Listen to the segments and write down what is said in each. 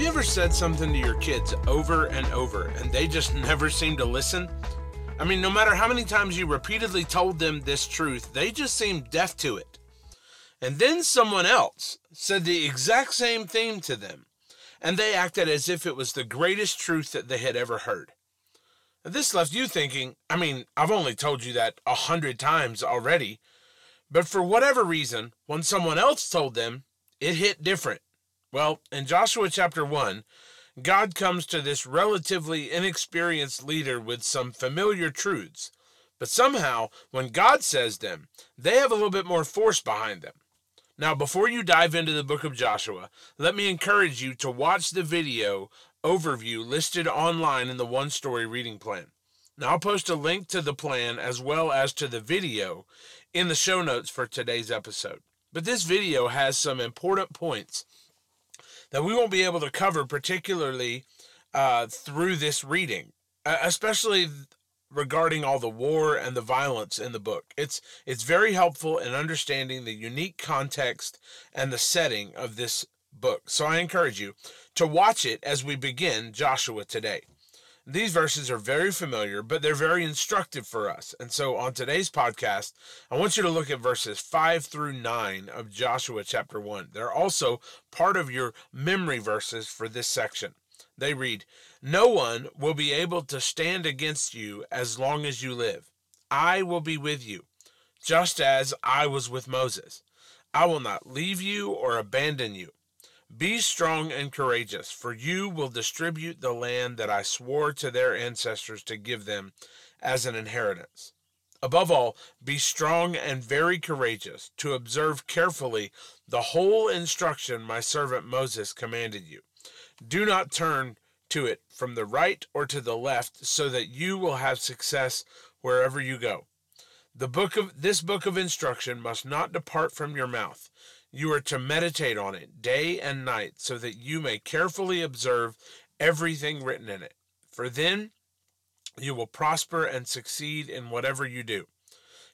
Have you ever said something to your kids over and over and they just never seem to listen? I mean, no matter how many times you repeatedly told them this truth, they just seem deaf to it. And then someone else said the exact same thing to them, and they acted as if it was the greatest truth that they had ever heard. This left you thinking, I mean, I've only told you that a hundred times already, but for whatever reason, when someone else told them, it hit different. Well, in Joshua chapter 1, God comes to this relatively inexperienced leader with some familiar truths. But somehow, when God says them, they have a little bit more force behind them. Now, before you dive into the book of Joshua, let me encourage you to watch the video overview listed online in the one story reading plan. Now, I'll post a link to the plan as well as to the video in the show notes for today's episode. But this video has some important points that we won't be able to cover, particularly uh, through this reading, especially regarding all the war and the violence in the book. It's it's very helpful in understanding the unique context and the setting of this book. So I encourage you to watch it as we begin Joshua today. These verses are very familiar, but they're very instructive for us. And so on today's podcast, I want you to look at verses 5 through 9 of Joshua chapter 1. They're also part of your memory verses for this section. They read, No one will be able to stand against you as long as you live. I will be with you, just as I was with Moses. I will not leave you or abandon you. Be strong and courageous, for you will distribute the land that I swore to their ancestors to give them as an inheritance. Above all, be strong and very courageous, to observe carefully the whole instruction my servant Moses commanded you. Do not turn to it from the right or to the left, so that you will have success wherever you go. The book of this book of instruction must not depart from your mouth. You are to meditate on it day and night so that you may carefully observe everything written in it. For then you will prosper and succeed in whatever you do.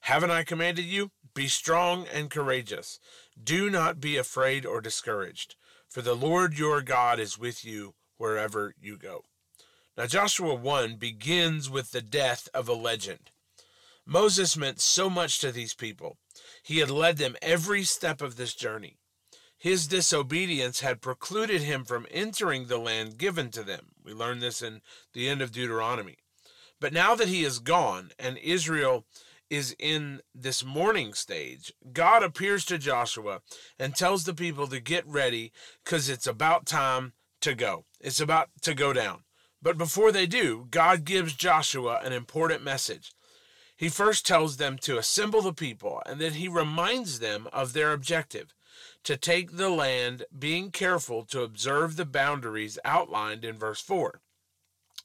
Haven't I commanded you? Be strong and courageous. Do not be afraid or discouraged, for the Lord your God is with you wherever you go. Now, Joshua 1 begins with the death of a legend. Moses meant so much to these people. He had led them every step of this journey. His disobedience had precluded him from entering the land given to them. We learn this in the end of Deuteronomy. But now that he is gone and Israel is in this mourning stage, God appears to Joshua and tells the people to get ready because it's about time to go. It's about to go down. But before they do, God gives Joshua an important message. He first tells them to assemble the people, and then he reminds them of their objective to take the land, being careful to observe the boundaries outlined in verse 4.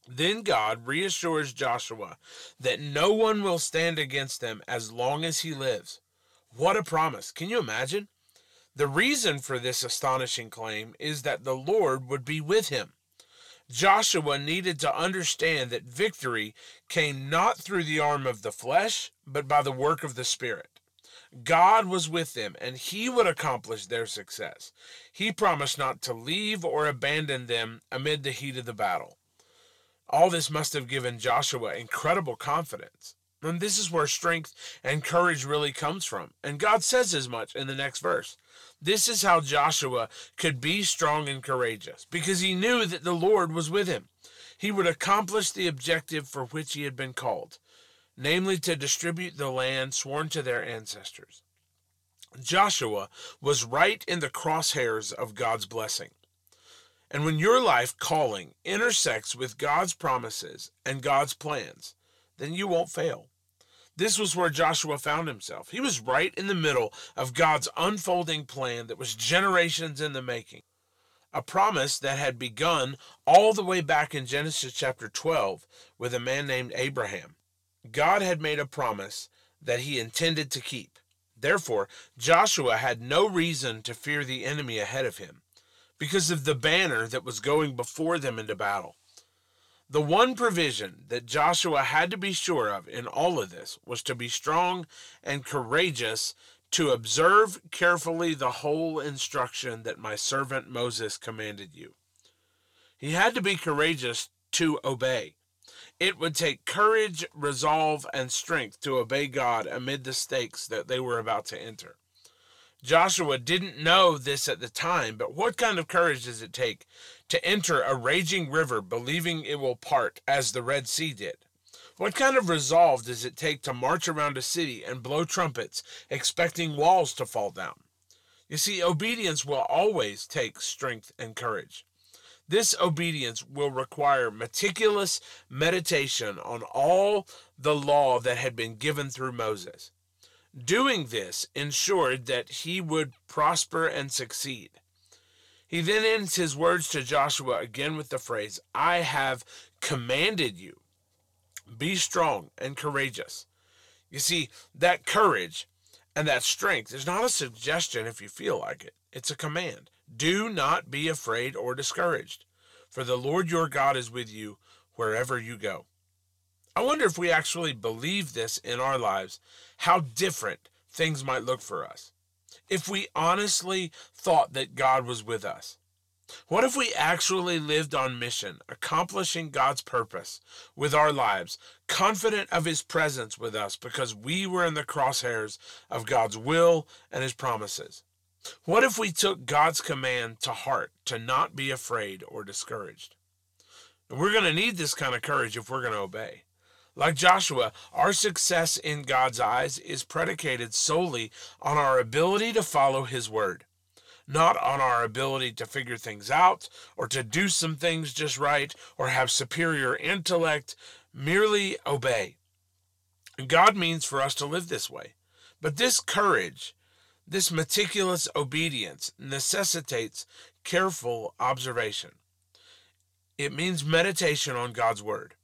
Then God reassures Joshua that no one will stand against them as long as he lives. What a promise! Can you imagine? The reason for this astonishing claim is that the Lord would be with him. Joshua needed to understand that victory came not through the arm of the flesh, but by the work of the Spirit. God was with them, and He would accomplish their success. He promised not to leave or abandon them amid the heat of the battle. All this must have given Joshua incredible confidence. And this is where strength and courage really comes from. And God says as much in the next verse. This is how Joshua could be strong and courageous, because he knew that the Lord was with him. He would accomplish the objective for which he had been called, namely to distribute the land sworn to their ancestors. Joshua was right in the crosshairs of God's blessing. And when your life calling intersects with God's promises and God's plans, then you won't fail. This was where Joshua found himself. He was right in the middle of God's unfolding plan that was generations in the making. a promise that had begun all the way back in Genesis chapter 12 with a man named Abraham. God had made a promise that he intended to keep. Therefore, Joshua had no reason to fear the enemy ahead of him because of the banner that was going before them into battle. The one provision that Joshua had to be sure of in all of this was to be strong and courageous to observe carefully the whole instruction that my servant Moses commanded you. He had to be courageous to obey. It would take courage, resolve, and strength to obey God amid the stakes that they were about to enter. Joshua didn't know this at the time, but what kind of courage does it take to enter a raging river believing it will part as the Red Sea did? What kind of resolve does it take to march around a city and blow trumpets, expecting walls to fall down? You see, obedience will always take strength and courage. This obedience will require meticulous meditation on all the law that had been given through Moses. Doing this ensured that he would prosper and succeed. He then ends his words to Joshua again with the phrase, I have commanded you. Be strong and courageous. You see, that courage and that strength is not a suggestion if you feel like it, it's a command. Do not be afraid or discouraged, for the Lord your God is with you wherever you go. I wonder if we actually believe this in our lives, how different things might look for us. If we honestly thought that God was with us, what if we actually lived on mission, accomplishing God's purpose with our lives, confident of His presence with us because we were in the crosshairs of God's will and His promises? What if we took God's command to heart to not be afraid or discouraged? we're going to need this kind of courage if we're going to obey. Like Joshua, our success in God's eyes is predicated solely on our ability to follow His word not on our ability to figure things out or to do some things just right or have superior intellect. Merely obey. God means for us to live this way. But this courage, this meticulous obedience necessitates careful observation. It means meditation on God's Word.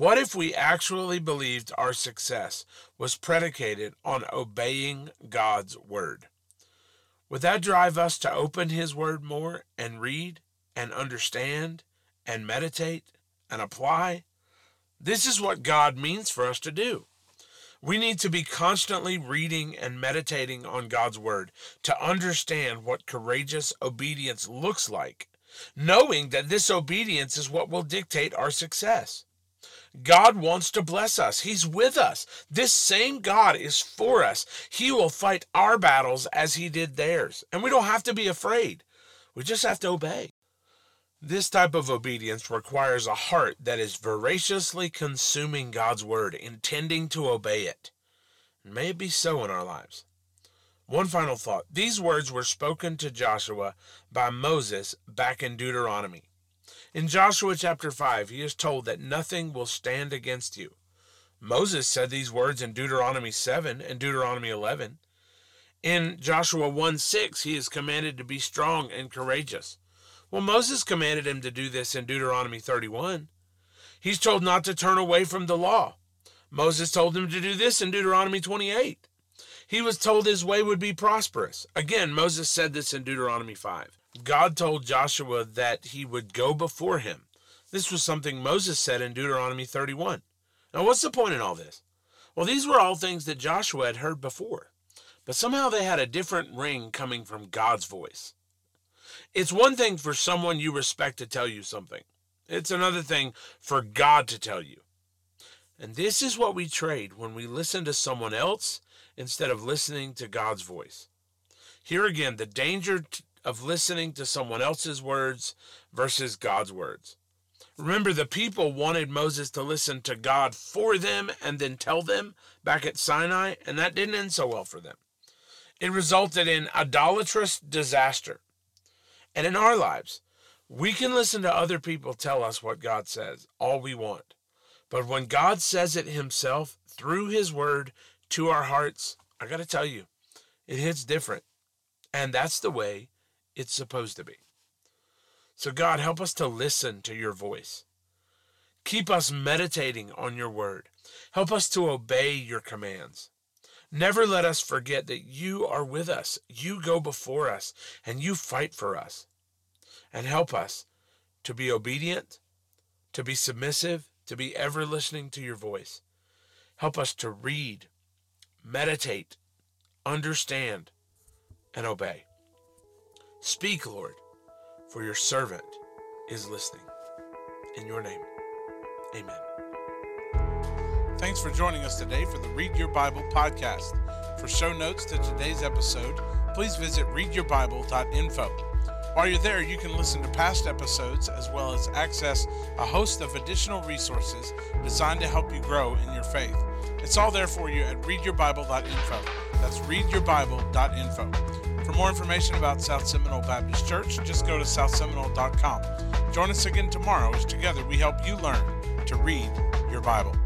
What if we actually believed our success was predicated on obeying God's Word? Would that drive us to open His Word more and read and understand and meditate and apply? This is what God means for us to do. We need to be constantly reading and meditating on God's Word to understand what courageous obedience looks like, knowing that this obedience is what will dictate our success. God wants to bless us. He's with us. This same God is for us. He will fight our battles as he did theirs. And we don't have to be afraid. We just have to obey. This type of obedience requires a heart that is voraciously consuming God's word, intending to obey it. May it be so in our lives. One final thought. These words were spoken to Joshua by Moses back in Deuteronomy. In Joshua chapter 5, he is told that nothing will stand against you. Moses said these words in Deuteronomy 7 and Deuteronomy 11. In Joshua 1 6, he is commanded to be strong and courageous. Well, Moses commanded him to do this in Deuteronomy 31. He's told not to turn away from the law. Moses told him to do this in Deuteronomy 28. He was told his way would be prosperous. Again, Moses said this in Deuteronomy 5. God told Joshua that he would go before him. This was something Moses said in Deuteronomy 31. Now, what's the point in all this? Well, these were all things that Joshua had heard before, but somehow they had a different ring coming from God's voice. It's one thing for someone you respect to tell you something, it's another thing for God to tell you. And this is what we trade when we listen to someone else instead of listening to God's voice. Here again, the danger of listening to someone else's words versus God's words. Remember, the people wanted Moses to listen to God for them and then tell them back at Sinai, and that didn't end so well for them. It resulted in idolatrous disaster. And in our lives, we can listen to other people tell us what God says, all we want. But when God says it himself through his word to our hearts, I got to tell you, it hits different. And that's the way it's supposed to be. So, God, help us to listen to your voice. Keep us meditating on your word. Help us to obey your commands. Never let us forget that you are with us. You go before us and you fight for us. And help us to be obedient, to be submissive, to be ever listening to your voice. Help us to read, meditate, understand, and obey. Speak, Lord, for your servant is listening. In your name, amen. Thanks for joining us today for the Read Your Bible podcast. For show notes to today's episode, please visit readyourbible.info. While you're there, you can listen to past episodes as well as access a host of additional resources designed to help you grow in your faith. It's all there for you at readyourbible.info. That's readyourbible.info. For more information about South Seminole Baptist Church, just go to southseminole.com. Join us again tomorrow as together we help you learn to read your Bible.